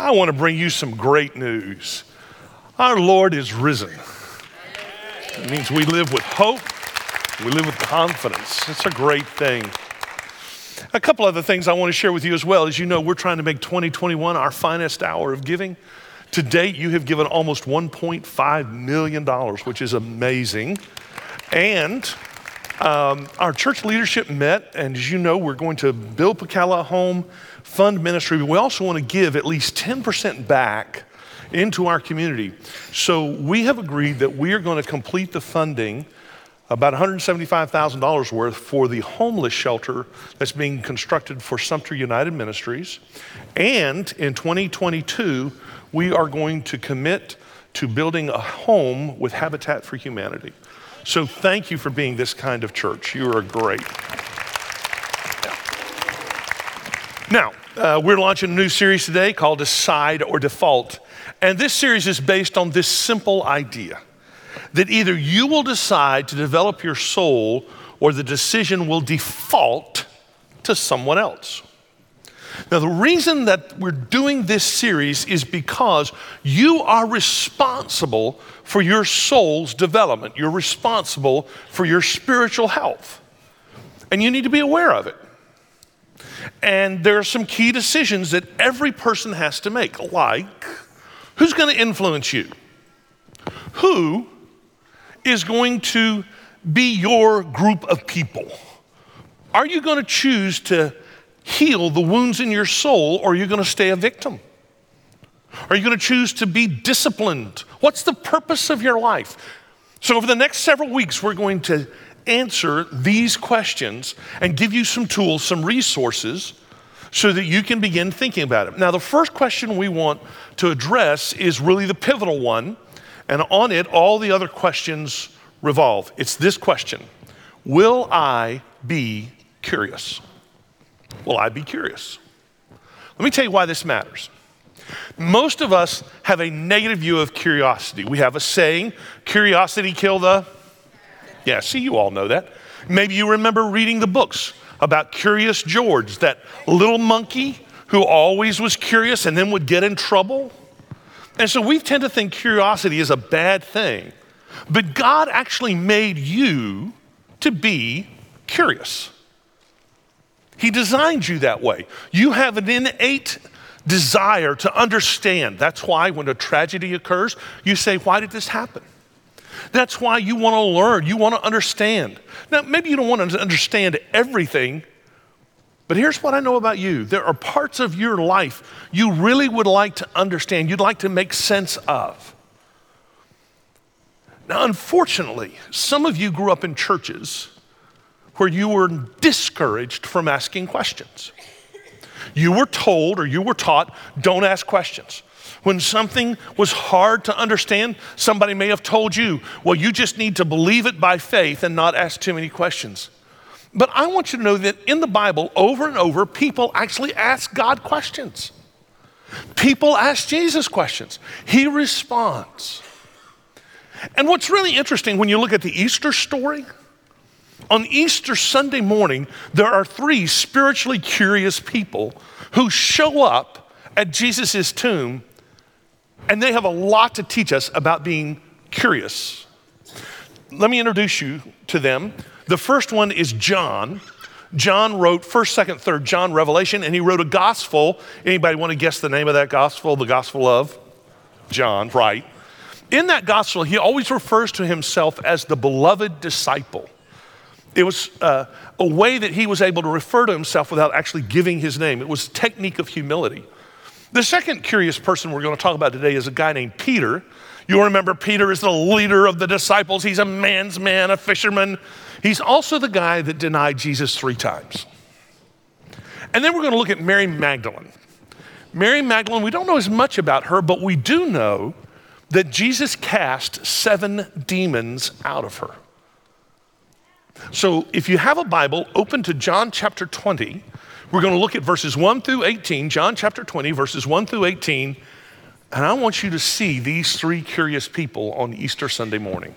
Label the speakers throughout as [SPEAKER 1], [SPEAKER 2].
[SPEAKER 1] I want to bring you some great news. Our Lord is risen. It means we live with hope, we live with confidence. It's a great thing. A couple other things I want to share with you as well. As you know, we're trying to make 2021 our finest hour of giving. To date, you have given almost $1.5 million, which is amazing. And um, our church leadership met, and as you know, we're going to build Pacala home, fund ministry, but we also want to give at least 10% back into our community. So we have agreed that we are going to complete the funding about $175,000 worth for the homeless shelter that's being constructed for Sumter United Ministries. And in 2022, we are going to commit to building a home with Habitat for Humanity. So thank you for being this kind of church. You are great. Now, uh, we're launching a new series today called Decide or Default. And this series is based on this simple idea that either you will decide to develop your soul or the decision will default to someone else. Now, the reason that we're doing this series is because you are responsible for your soul's development. You're responsible for your spiritual health. And you need to be aware of it. And there are some key decisions that every person has to make, like who's going to influence you? Who is going to be your group of people? Are you going to choose to heal the wounds in your soul, or are you going to stay a victim? Are you going to choose to be disciplined? What's the purpose of your life? So, over the next several weeks, we're going to answer these questions and give you some tools, some resources, so that you can begin thinking about it. Now, the first question we want to address is really the pivotal one, and on it, all the other questions revolve. It's this question Will I be curious? Will I'd be curious? Let me tell you why this matters. Most of us have a negative view of curiosity. We have a saying, curiosity kill the. Yeah, see, you all know that. Maybe you remember reading the books about Curious George, that little monkey who always was curious and then would get in trouble. And so we tend to think curiosity is a bad thing. But God actually made you to be curious. He designed you that way. You have an innate desire to understand. That's why when a tragedy occurs, you say, Why did this happen? That's why you want to learn, you want to understand. Now, maybe you don't want to understand everything, but here's what I know about you there are parts of your life you really would like to understand, you'd like to make sense of. Now, unfortunately, some of you grew up in churches where you were discouraged from asking questions. You were told or you were taught, don't ask questions. When something was hard to understand, somebody may have told you, well, you just need to believe it by faith and not ask too many questions. But I want you to know that in the Bible, over and over, people actually ask God questions. People ask Jesus questions. He responds. And what's really interesting when you look at the Easter story, on Easter Sunday morning, there are three spiritually curious people who show up at Jesus' tomb, and they have a lot to teach us about being curious. Let me introduce you to them. The first one is John. John wrote 1st, 2nd, 3rd John Revelation, and he wrote a gospel. Anybody want to guess the name of that gospel? The gospel of John, right? In that gospel, he always refers to himself as the beloved disciple. It was uh, a way that he was able to refer to himself without actually giving his name. It was technique of humility. The second curious person we're going to talk about today is a guy named Peter. You'll remember Peter is the leader of the disciples. He's a man's man, a fisherman. He's also the guy that denied Jesus three times. And then we're going to look at Mary Magdalene. Mary Magdalene, we don't know as much about her, but we do know that Jesus cast seven demons out of her. So if you have a Bible, open to John chapter 20. We're going to look at verses 1 through 18, John chapter 20, verses 1 through 18. And I want you to see these three curious people on Easter Sunday morning.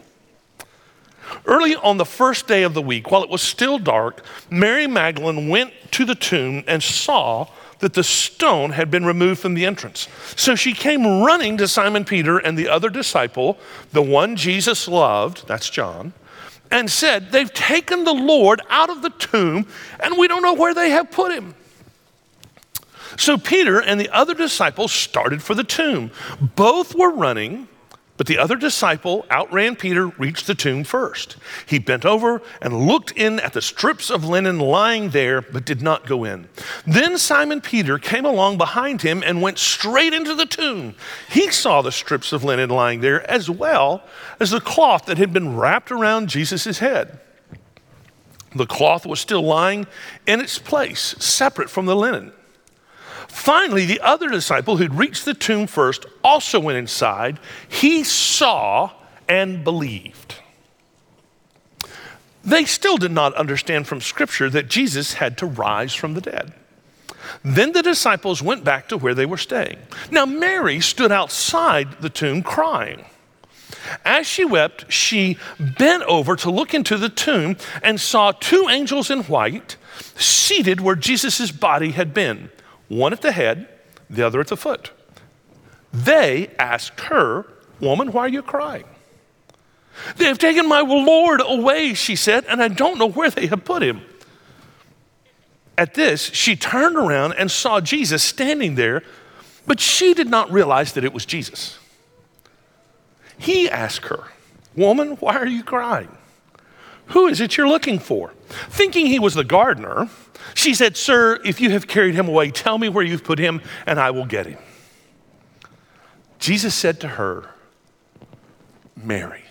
[SPEAKER 1] Early on the first day of the week, while it was still dark, Mary Magdalene went to the tomb and saw that the stone had been removed from the entrance. So she came running to Simon Peter and the other disciple, the one Jesus loved, that's John, and said, They've taken the Lord out of the tomb, and we don't know where they have put him. So Peter and the other disciples started for the tomb. Both were running but the other disciple outran Peter, reached the tomb first. He bent over and looked in at the strips of linen lying there, but did not go in. Then Simon Peter came along behind him and went straight into the tomb. He saw the strips of linen lying there, as well as the cloth that had been wrapped around Jesus' head. The cloth was still lying in its place, separate from the linen. Finally, the other disciple who'd reached the tomb first also went inside. He saw and believed. They still did not understand from Scripture that Jesus had to rise from the dead. Then the disciples went back to where they were staying. Now, Mary stood outside the tomb crying. As she wept, she bent over to look into the tomb and saw two angels in white seated where Jesus' body had been one at the head, the other at the foot. They asked her, Woman, why are you crying? They have taken my Lord away, she said, and I don't know where they have put him. At this, she turned around and saw Jesus standing there, but she did not realize that it was Jesus. He asked her, Woman, why are you crying? Who is it you're looking for? Thinking he was the gardener, she said, Sir, if you have carried him away, tell me where you've put him, and I will get him. Jesus said to her, Mary.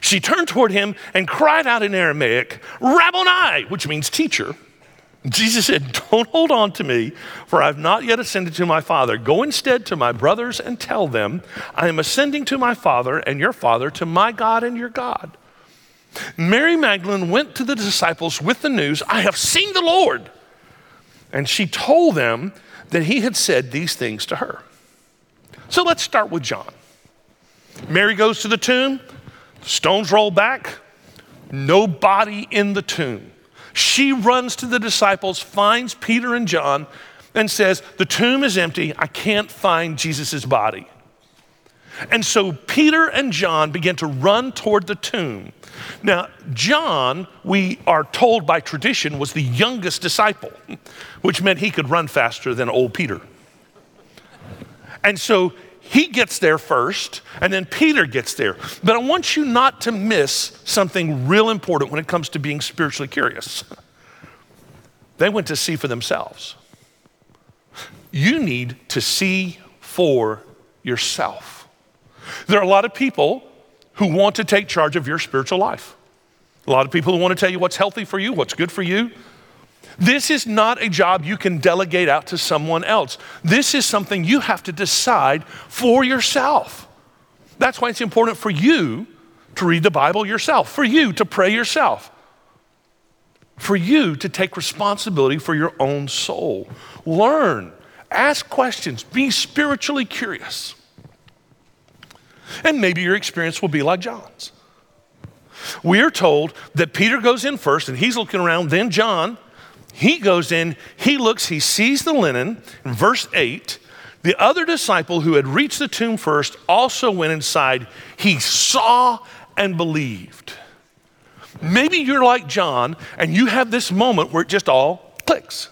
[SPEAKER 1] She turned toward him and cried out in Aramaic, Rabboni, which means teacher. Jesus said, Don't hold on to me, for I have not yet ascended to my Father. Go instead to my brothers and tell them, I am ascending to my Father and your Father, to my God and your God. Mary Magdalene went to the disciples with the news, I have seen the Lord. And she told them that he had said these things to her. So let's start with John. Mary goes to the tomb, stones roll back, no body in the tomb. She runs to the disciples, finds Peter and John, and says, The tomb is empty. I can't find Jesus' body. And so Peter and John begin to run toward the tomb. Now, John, we are told by tradition, was the youngest disciple, which meant he could run faster than old Peter. And so he gets there first, and then Peter gets there. But I want you not to miss something real important when it comes to being spiritually curious. They went to see for themselves. You need to see for yourself. There are a lot of people who want to take charge of your spiritual life. A lot of people who want to tell you what's healthy for you, what's good for you. This is not a job you can delegate out to someone else. This is something you have to decide for yourself. That's why it's important for you to read the Bible yourself, for you to pray yourself, for you to take responsibility for your own soul. Learn, ask questions, be spiritually curious. And maybe your experience will be like John's. We are told that Peter goes in first and he's looking around, then John, he goes in, he looks, he sees the linen. In verse 8, the other disciple who had reached the tomb first also went inside. He saw and believed. Maybe you're like John and you have this moment where it just all clicks.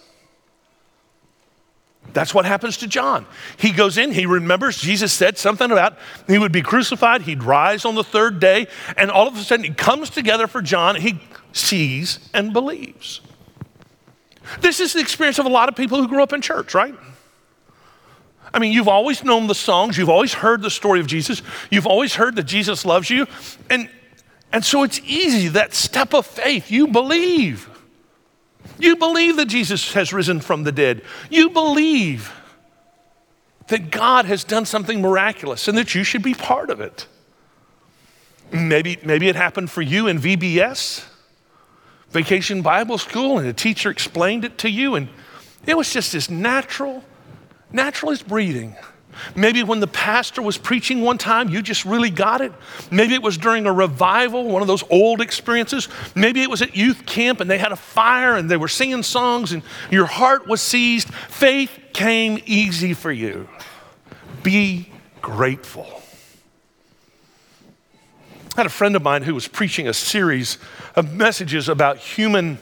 [SPEAKER 1] That's what happens to John. He goes in, he remembers Jesus said something about he would be crucified, he'd rise on the third day, and all of a sudden it comes together for John. He sees and believes. This is the experience of a lot of people who grew up in church, right? I mean, you've always known the songs, you've always heard the story of Jesus, you've always heard that Jesus loves you, and, and so it's easy, that step of faith, you believe. You believe that Jesus has risen from the dead. You believe that God has done something miraculous and that you should be part of it. Maybe, maybe it happened for you in VBS, Vacation Bible School, and a teacher explained it to you, and it was just as natural, natural as breathing. Maybe when the pastor was preaching one time, you just really got it. Maybe it was during a revival, one of those old experiences. Maybe it was at youth camp and they had a fire and they were singing songs and your heart was seized. Faith came easy for you. Be grateful. I had a friend of mine who was preaching a series of messages about human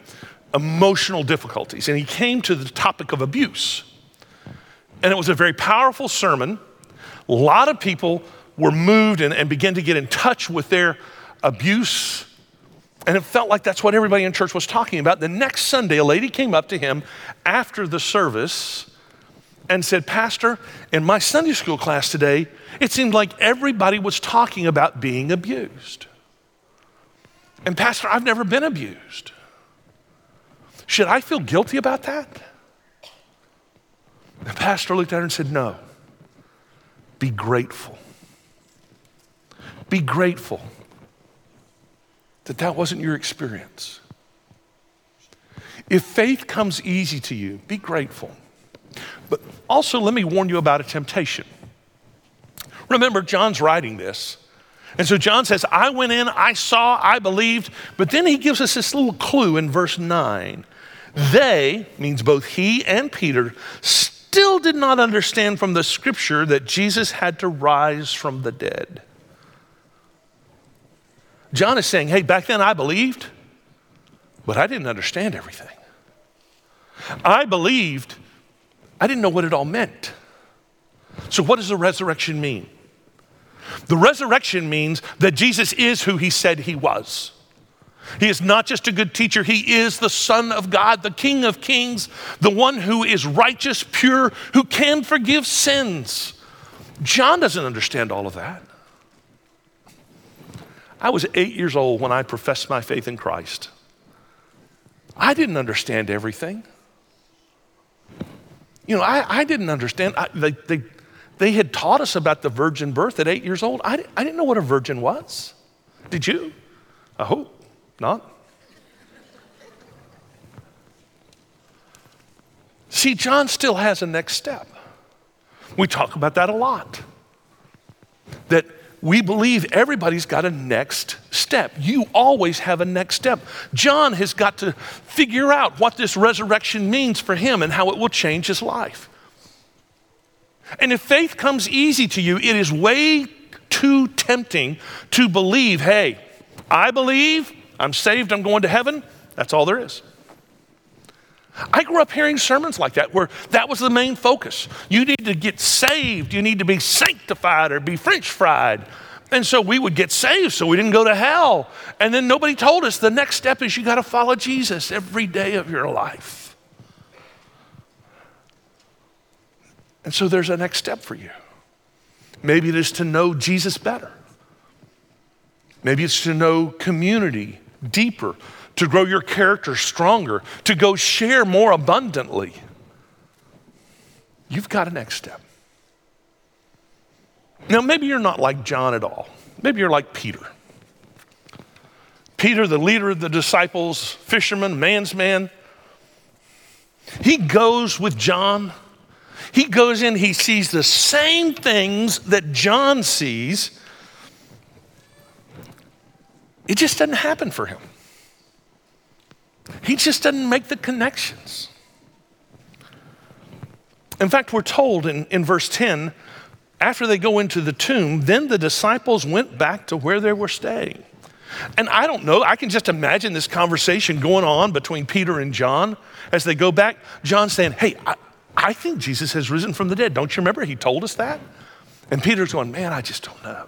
[SPEAKER 1] emotional difficulties, and he came to the topic of abuse. And it was a very powerful sermon. A lot of people were moved and, and began to get in touch with their abuse. And it felt like that's what everybody in church was talking about. The next Sunday, a lady came up to him after the service and said, Pastor, in my Sunday school class today, it seemed like everybody was talking about being abused. And, Pastor, I've never been abused. Should I feel guilty about that? The pastor looked at her and said, No. Be grateful. Be grateful that that wasn't your experience. If faith comes easy to you, be grateful. But also, let me warn you about a temptation. Remember, John's writing this. And so John says, I went in, I saw, I believed. But then he gives us this little clue in verse 9. They, means both he and Peter, still did not understand from the scripture that Jesus had to rise from the dead. John is saying, hey, back then I believed, but I didn't understand everything. I believed, I didn't know what it all meant. So, what does the resurrection mean? The resurrection means that Jesus is who he said he was. He is not just a good teacher, he is the Son of God, the King of Kings, the one who is righteous, pure, who can forgive sins. John doesn't understand all of that. I was eight years old when I professed my faith in Christ. I didn't understand everything. You know, I, I didn't understand. I, they, they, they had taught us about the virgin birth at eight years old. I, I didn't know what a virgin was. Did you? I hope. Not? See, John still has a next step. We talk about that a lot. That we believe everybody's got a next step. You always have a next step. John has got to figure out what this resurrection means for him and how it will change his life. And if faith comes easy to you, it is way too tempting to believe hey, I believe, I'm saved, I'm going to heaven. That's all there is. I grew up hearing sermons like that where that was the main focus. You need to get saved, you need to be sanctified or be french fried. And so we would get saved so we didn't go to hell. And then nobody told us the next step is you got to follow Jesus every day of your life. And so there's a next step for you. Maybe it is to know Jesus better. Maybe it's to know community deeper, to grow your character stronger, to go share more abundantly. You've got a next step. Now, maybe you're not like John at all. Maybe you're like Peter. Peter, the leader of the disciples, fisherman, man's man, he goes with John. He goes in, he sees the same things that John sees, it just doesn't happen for him. He just doesn't make the connections. In fact, we're told in, in verse 10 after they go into the tomb, then the disciples went back to where they were staying. And I don't know, I can just imagine this conversation going on between Peter and John as they go back. John saying, Hey, I, I think Jesus has risen from the dead. Don't you remember? He told us that. And Peter's going, Man, I just don't know.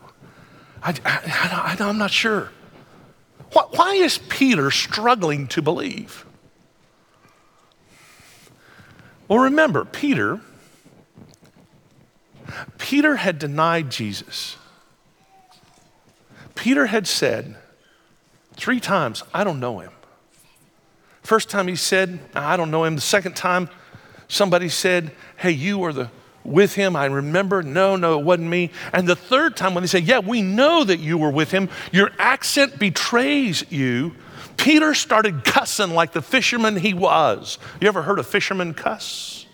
[SPEAKER 1] I, I, I, I'm not sure. Why is Peter struggling to believe? Well, remember, Peter, Peter had denied Jesus. Peter had said three times, I don't know him. First time he said, I don't know him. The second time, somebody said, Hey, you are the with him. I remember, no, no, it wasn't me. And the third time when they say, yeah, we know that you were with him, your accent betrays you. Peter started cussing like the fisherman he was. You ever heard a fisherman cuss?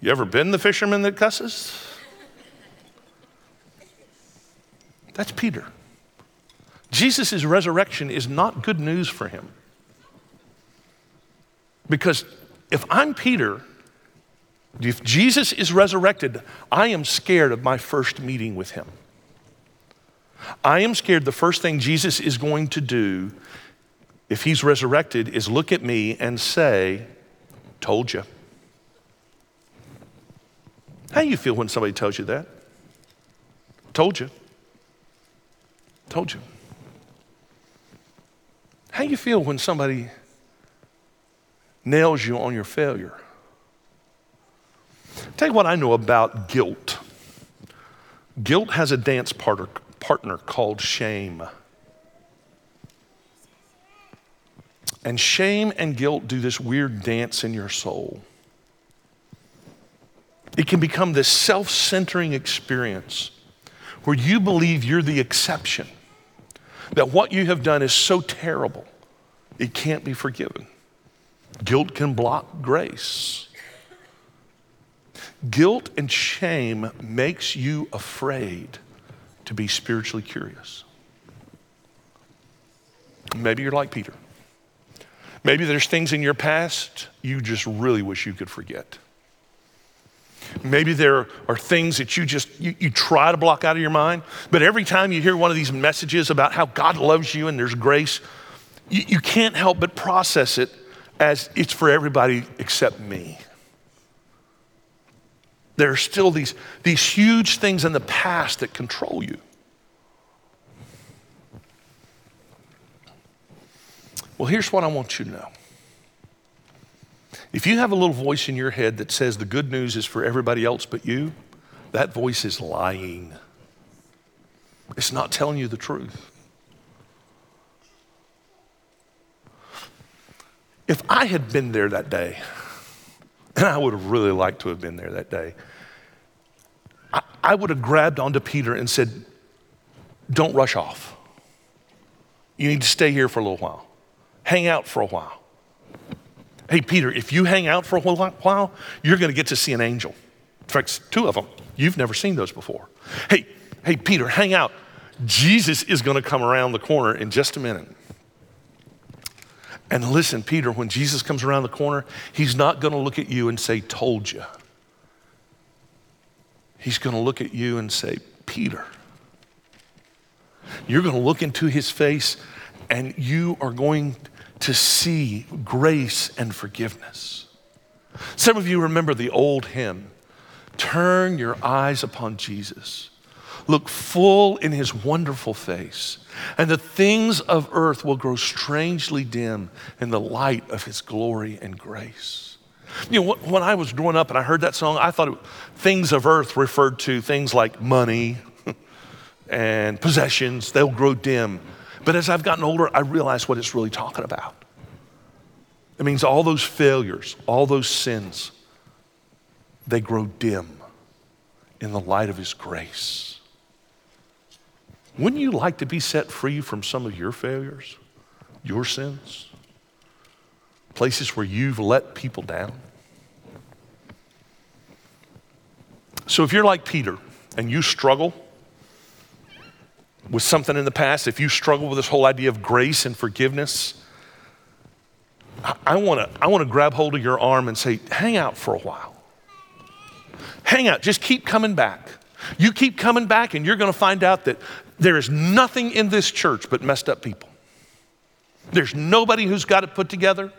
[SPEAKER 1] You ever been the fisherman that cusses? That's Peter. Jesus' resurrection is not good news for him. Because if I'm Peter, if Jesus is resurrected, I am scared of my first meeting with him. I am scared the first thing Jesus is going to do if he's resurrected is look at me and say, Told you. How do you feel when somebody tells you that? Told you. Told you. How do you feel when somebody nails you on your failure? Tell you what I know about guilt. Guilt has a dance partner, partner called shame. And shame and guilt do this weird dance in your soul. It can become this self centering experience where you believe you're the exception, that what you have done is so terrible, it can't be forgiven. Guilt can block grace. Guilt and shame makes you afraid to be spiritually curious. Maybe you're like Peter. Maybe there's things in your past you just really wish you could forget. Maybe there are things that you just you, you, try to block out of your mind, but every time you hear one of these messages about how God loves you and there's grace, you, you can't help but process it as it's for everybody except me. There are still these, these huge things in the past that control you. Well, here's what I want you to know. If you have a little voice in your head that says the good news is for everybody else but you, that voice is lying. It's not telling you the truth. If I had been there that day, and I would have really liked to have been there that day, I, I would have grabbed onto Peter and said, Don't rush off. You need to stay here for a little while, hang out for a while. Hey, Peter, if you hang out for a while, you're going to get to see an angel. In fact, two of them. You've never seen those before. Hey, hey, Peter, hang out. Jesus is going to come around the corner in just a minute. And listen, Peter, when Jesus comes around the corner, he's not going to look at you and say, Told you. He's going to look at you and say, Peter. You're going to look into his face and you are going to see grace and forgiveness. Some of you remember the old hymn Turn your eyes upon Jesus. Look full in his wonderful face, and the things of earth will grow strangely dim in the light of his glory and grace. You know, when I was growing up and I heard that song, I thought it, things of earth referred to things like money and possessions, they'll grow dim. But as I've gotten older, I realize what it's really talking about. It means all those failures, all those sins, they grow dim in the light of His grace. Wouldn't you like to be set free from some of your failures, your sins? Places where you've let people down? So if you're like Peter and you struggle with something in the past, if you struggle with this whole idea of grace and forgiveness, I want to I want to grab hold of your arm and say, hang out for a while. Hang out, just keep coming back. You keep coming back, and you're going to find out that there is nothing in this church but messed up people. There's nobody who's got it put together.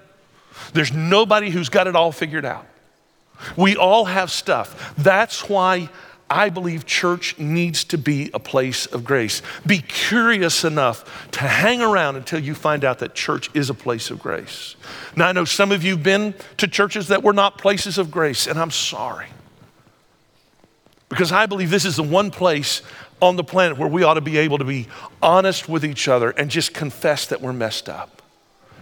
[SPEAKER 1] There's nobody who's got it all figured out. We all have stuff. That's why I believe church needs to be a place of grace. Be curious enough to hang around until you find out that church is a place of grace. Now, I know some of you have been to churches that were not places of grace, and I'm sorry. Because I believe this is the one place on the planet where we ought to be able to be honest with each other and just confess that we're messed up.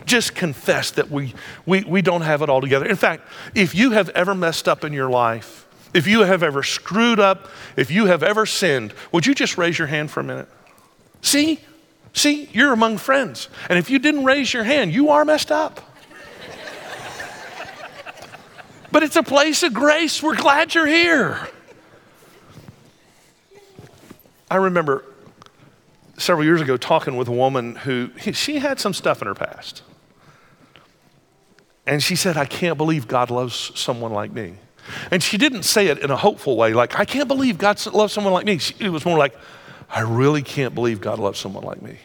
[SPEAKER 1] Just confess that we, we, we don't have it all together. In fact, if you have ever messed up in your life, if you have ever screwed up, if you have ever sinned, would you just raise your hand for a minute? See? See, you're among friends. And if you didn't raise your hand, you are messed up. but it's a place of grace. We're glad you're here. I remember several years ago talking with a woman who she had some stuff in her past. And she said, I can't believe God loves someone like me. And she didn't say it in a hopeful way, like, I can't believe God loves someone like me. It was more like, I really can't believe God loves someone like me.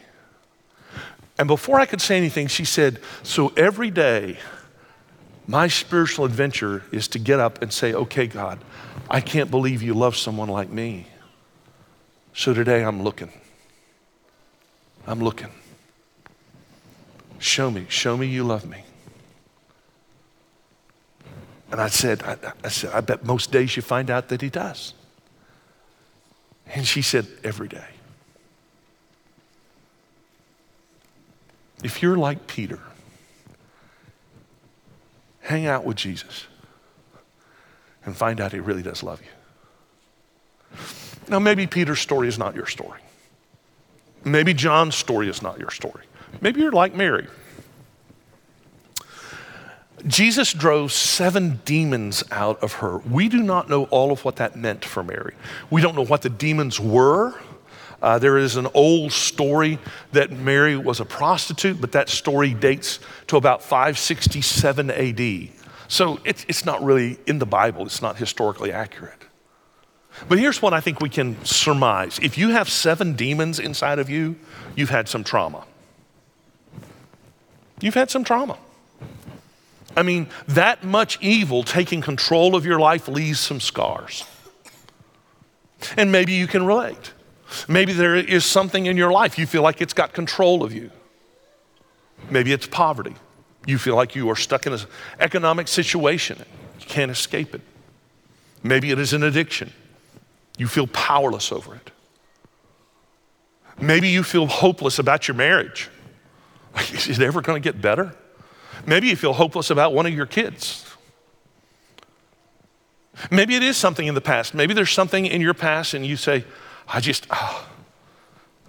[SPEAKER 1] And before I could say anything, she said, So every day, my spiritual adventure is to get up and say, Okay, God, I can't believe you love someone like me. So today I'm looking. I'm looking. Show me, show me you love me. And I said, I, I, said, I bet most days you find out that he does. And she said, every day. If you're like Peter, hang out with Jesus and find out he really does love you. Now, maybe Peter's story is not your story. Maybe John's story is not your story. Maybe you're like Mary. Jesus drove seven demons out of her. We do not know all of what that meant for Mary. We don't know what the demons were. Uh, there is an old story that Mary was a prostitute, but that story dates to about 567 AD. So it's, it's not really in the Bible, it's not historically accurate. But here's what I think we can surmise if you have seven demons inside of you, you've had some trauma. You've had some trauma. I mean, that much evil taking control of your life leaves some scars. And maybe you can relate. Maybe there is something in your life you feel like it's got control of you. Maybe it's poverty. You feel like you are stuck in an economic situation. You can't escape it. Maybe it is an addiction. You feel powerless over it. Maybe you feel hopeless about your marriage. Is it ever going to get better? Maybe you feel hopeless about one of your kids. Maybe it is something in the past. Maybe there's something in your past and you say, I just, oh,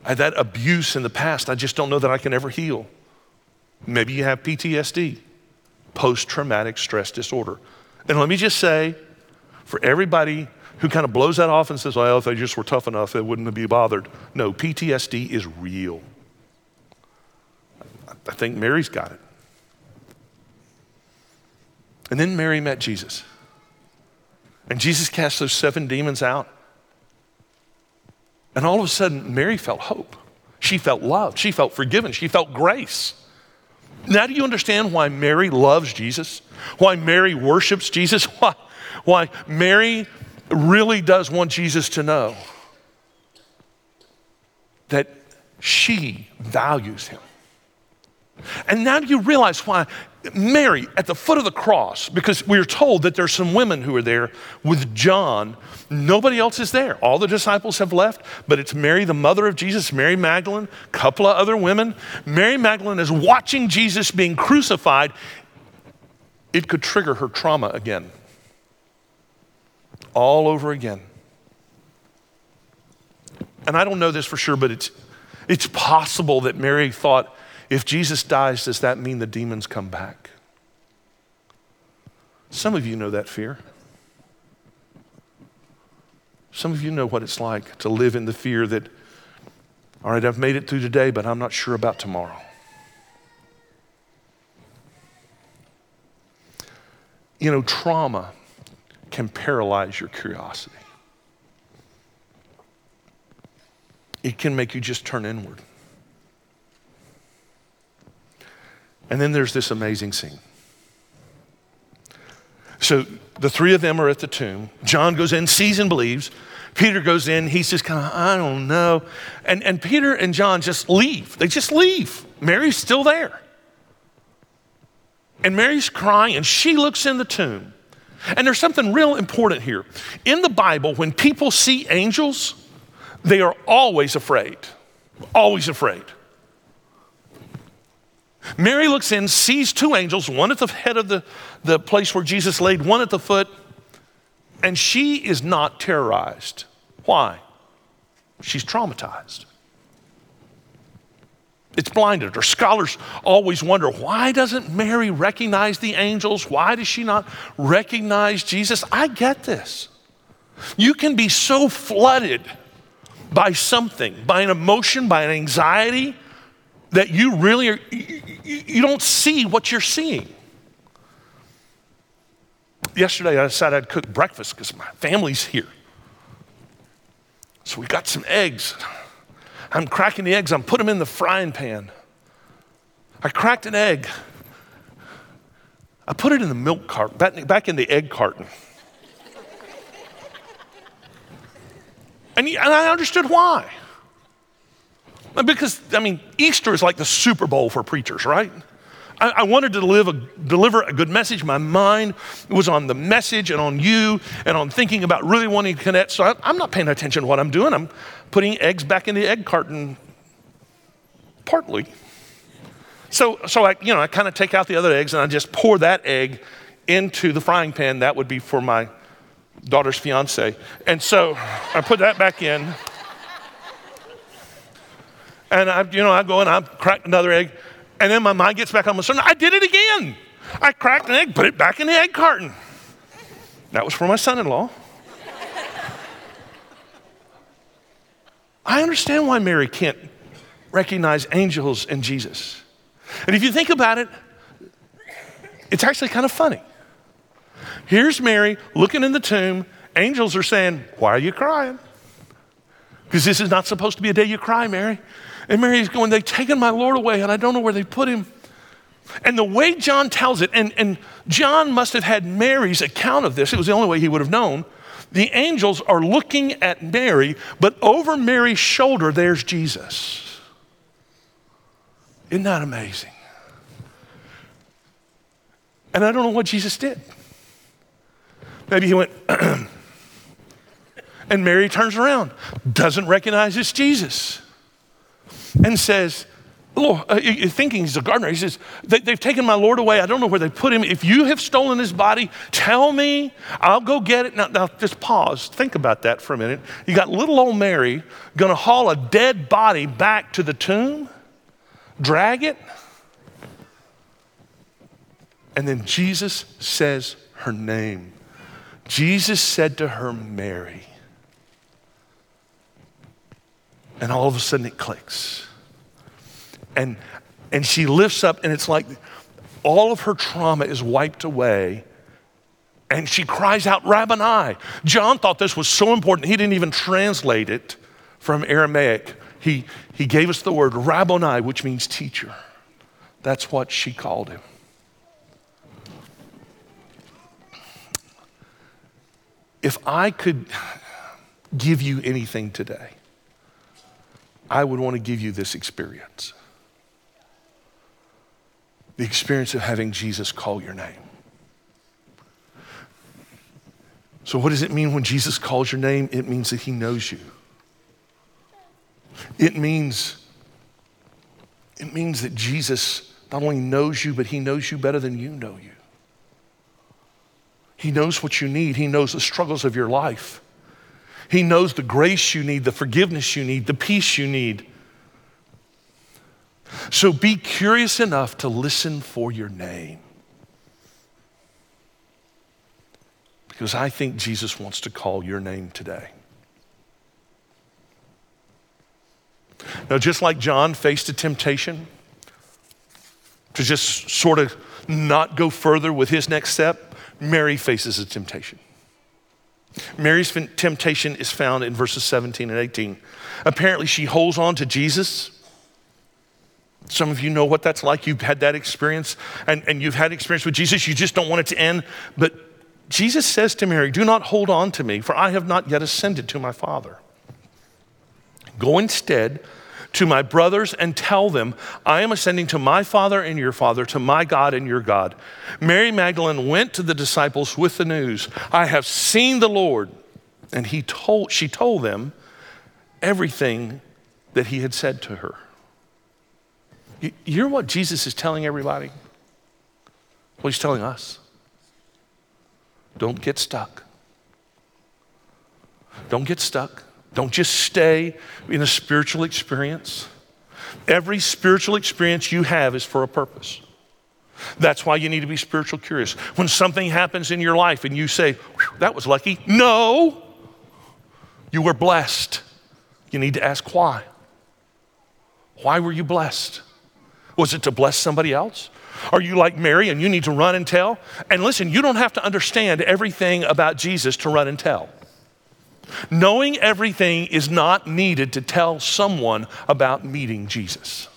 [SPEAKER 1] that abuse in the past. I just don't know that I can ever heal. Maybe you have PTSD, post traumatic stress disorder. And let me just say, for everybody who kind of blows that off and says, well, if they just were tough enough, they wouldn't be bothered. No, PTSD is real. I think Mary's got it. And then Mary met Jesus. And Jesus cast those seven demons out. And all of a sudden, Mary felt hope. She felt love. She felt forgiven. She felt grace. Now, do you understand why Mary loves Jesus? Why Mary worships Jesus? Why, why Mary really does want Jesus to know that she values him. And now you realize why Mary at the foot of the cross, because we are told that there's some women who are there with John. Nobody else is there. All the disciples have left, but it's Mary, the mother of Jesus, Mary Magdalene, a couple of other women. Mary Magdalene is watching Jesus being crucified. It could trigger her trauma again. All over again. And I don't know this for sure, but it's, it's possible that Mary thought, if Jesus dies, does that mean the demons come back? Some of you know that fear. Some of you know what it's like to live in the fear that, all right, I've made it through today, but I'm not sure about tomorrow. You know, trauma can paralyze your curiosity. It can make you just turn inward. And then there's this amazing scene. So the three of them are at the tomb. John goes in, sees and believes. Peter goes in, he's just kind of, I don't know. And, and Peter and John just leave. They just leave. Mary's still there. And Mary's crying, and she looks in the tomb. And there's something real important here. In the Bible, when people see angels, they are always afraid. Always afraid. Mary looks in, sees two angels, one at the head of the, the place where Jesus laid, one at the foot, and she is not terrorized. Why? She's traumatized. It's blinded her. Scholars always wonder why doesn't Mary recognize the angels? Why does she not recognize Jesus? I get this. You can be so flooded by something, by an emotion, by an anxiety, that you really are, you, you don't see what you're seeing. Yesterday, I decided I'd cook breakfast because my family's here. So we got some eggs. I'm cracking the eggs, I'm putting them in the frying pan. I cracked an egg. I put it in the milk carton, back, in the egg carton. And I understood why. Because, I mean, Easter is like the Super Bowl for preachers, right? I, I wanted to a, deliver a good message. My mind was on the message and on you and on thinking about really wanting to connect. So I, I'm not paying attention to what I'm doing. I'm putting eggs back in the egg carton, partly. So, so I, you know, I kind of take out the other eggs and I just pour that egg into the frying pan. That would be for my daughter's fiance. And so I put that back in. And I, you know, I go and I crack another egg. And then my mind gets back on my son. I did it again. I cracked an egg, put it back in the egg carton. That was for my son in law. I understand why Mary can't recognize angels and Jesus. And if you think about it, it's actually kind of funny. Here's Mary looking in the tomb. Angels are saying, Why are you crying? Because this is not supposed to be a day you cry, Mary. And Mary's going, They've taken my Lord away, and I don't know where they put him. And the way John tells it, and, and John must have had Mary's account of this, it was the only way he would have known. The angels are looking at Mary, but over Mary's shoulder, there's Jesus. Isn't that amazing? And I don't know what Jesus did. Maybe he went, and Mary turns around, doesn't recognize it's Jesus, and says, Lord, uh, thinking he's a gardener, he says, they, have taken my Lord away. I don't know where they put him. If you have stolen his body, tell me. I'll go get it. Now, now just pause. Think about that for a minute. You got little old Mary going to haul a dead body back to the tomb, drag it. And then Jesus says her name. Jesus said to her, Mary. And all of a sudden it clicks. And, and she lifts up, and it's like all of her trauma is wiped away. And she cries out, Rabboni. John thought this was so important, he didn't even translate it from Aramaic. He, he gave us the word Rabboni, which means teacher. That's what she called him. If I could give you anything today, I would want to give you this experience the experience of having Jesus call your name. So, what does it mean when Jesus calls your name? It means that he knows you. It means, it means that Jesus not only knows you, but he knows you better than you know you. He knows what you need, He knows the struggles of your life. He knows the grace you need, the forgiveness you need, the peace you need. So be curious enough to listen for your name. Because I think Jesus wants to call your name today. Now, just like John faced a temptation to just sort of not go further with his next step, Mary faces a temptation. Mary's temptation is found in verses 17 and 18. Apparently, she holds on to Jesus. Some of you know what that's like. You've had that experience, and, and you've had experience with Jesus. You just don't want it to end. But Jesus says to Mary, Do not hold on to me, for I have not yet ascended to my Father. Go instead to my brothers and tell them, I am ascending to my Father and your Father, to my God and your God. Mary Magdalene went to the disciples with the news, I have seen the Lord. And he told, she told them everything that he had said to her. You hear what Jesus is telling everybody? Well, he's telling us. Don't get stuck. Don't get stuck. Don't just stay in a spiritual experience. Every spiritual experience you have is for a purpose. That's why you need to be spiritual curious. When something happens in your life and you say, that was lucky, no, you were blessed. You need to ask why. Why were you blessed? Was it to bless somebody else? Are you like Mary and you need to run and tell? And listen, you don't have to understand everything about Jesus to run and tell. Knowing everything is not needed to tell someone about meeting Jesus.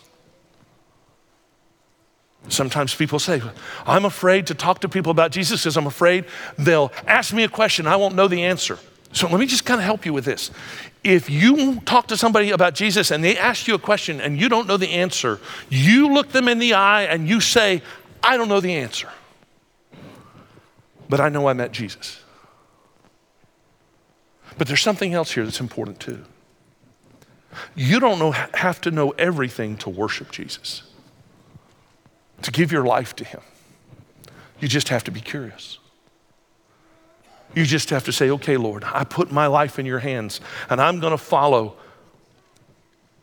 [SPEAKER 1] Sometimes people say, I'm afraid to talk to people about Jesus because I'm afraid they'll ask me a question, I won't know the answer. So let me just kind of help you with this. If you talk to somebody about Jesus and they ask you a question and you don't know the answer, you look them in the eye and you say, I don't know the answer, but I know I met Jesus. But there's something else here that's important too. You don't know, have to know everything to worship Jesus, to give your life to Him. You just have to be curious. You just have to say, okay, Lord, I put my life in your hands and I'm going to follow.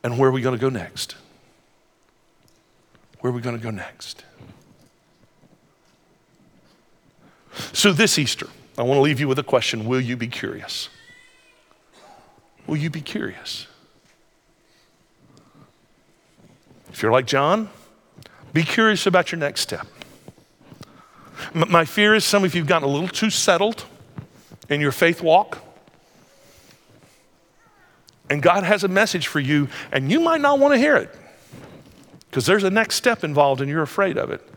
[SPEAKER 1] And where are we going to go next? Where are we going to go next? So, this Easter, I want to leave you with a question Will you be curious? Will you be curious? If you're like John, be curious about your next step. My fear is some of you have gotten a little too settled in your faith walk. And God has a message for you, and you might not want to hear it because there's a next step involved and you're afraid of it.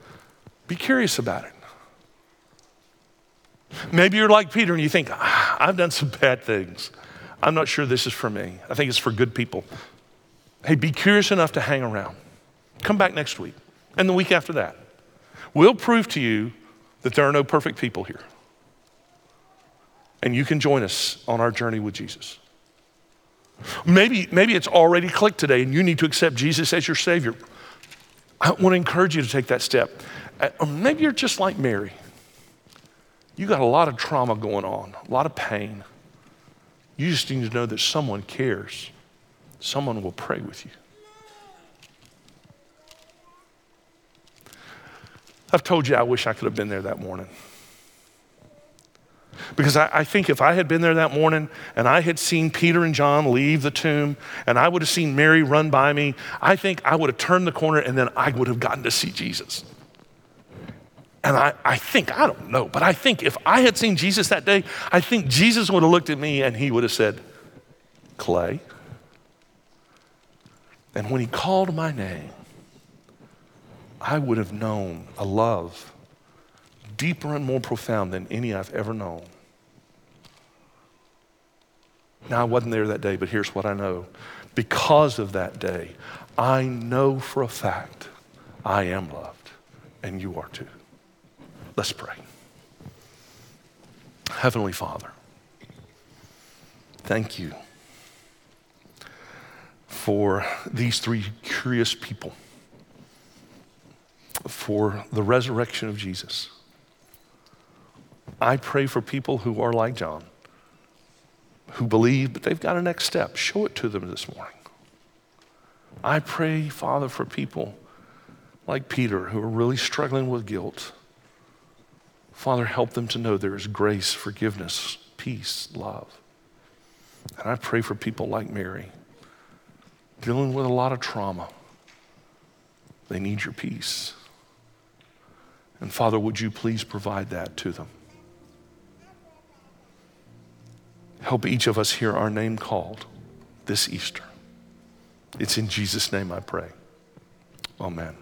[SPEAKER 1] Be curious about it. Maybe you're like Peter and you think, ah, I've done some bad things. I'm not sure this is for me. I think it's for good people. Hey, be curious enough to hang around. Come back next week and the week after that. We'll prove to you that there are no perfect people here and you can join us on our journey with Jesus. Maybe, maybe it's already clicked today and you need to accept Jesus as your Savior. I want to encourage you to take that step. Uh, or maybe you're just like Mary. You got a lot of trauma going on, a lot of pain. You just need to know that someone cares, someone will pray with you. I've told you I wish I could have been there that morning. Because I, I, think if I had been there that morning and I had seen Peter and John leave the tomb and I would have seen Mary run by me, I think I would have turned the corner and then I would have gotten to see Jesus. And I, I think, I don't know, but I think if I had seen Jesus that day, I think Jesus would have looked at me and he would have said, Clay. And when he called my name, I would have known a love deeper and more profound than any I've ever known. Now, I wasn't there that day, but here's what I know. Because of that day, I know for a fact I am loved, and you are too. Let's pray. Heavenly Father, thank you for these three curious people, for the resurrection of Jesus. I pray for people who are like John, who believe, but they've got a next step. Show it to them this morning. I pray, Father, for people like Peter who are really struggling with guilt. Father, help them to know there is grace, forgiveness, peace, love. And I pray for people like Mary, dealing with a lot of trauma. They need your peace. And Father, would you please provide that to them? Help each of us hear our name called this Easter. It's in Jesus' name I pray. Amen.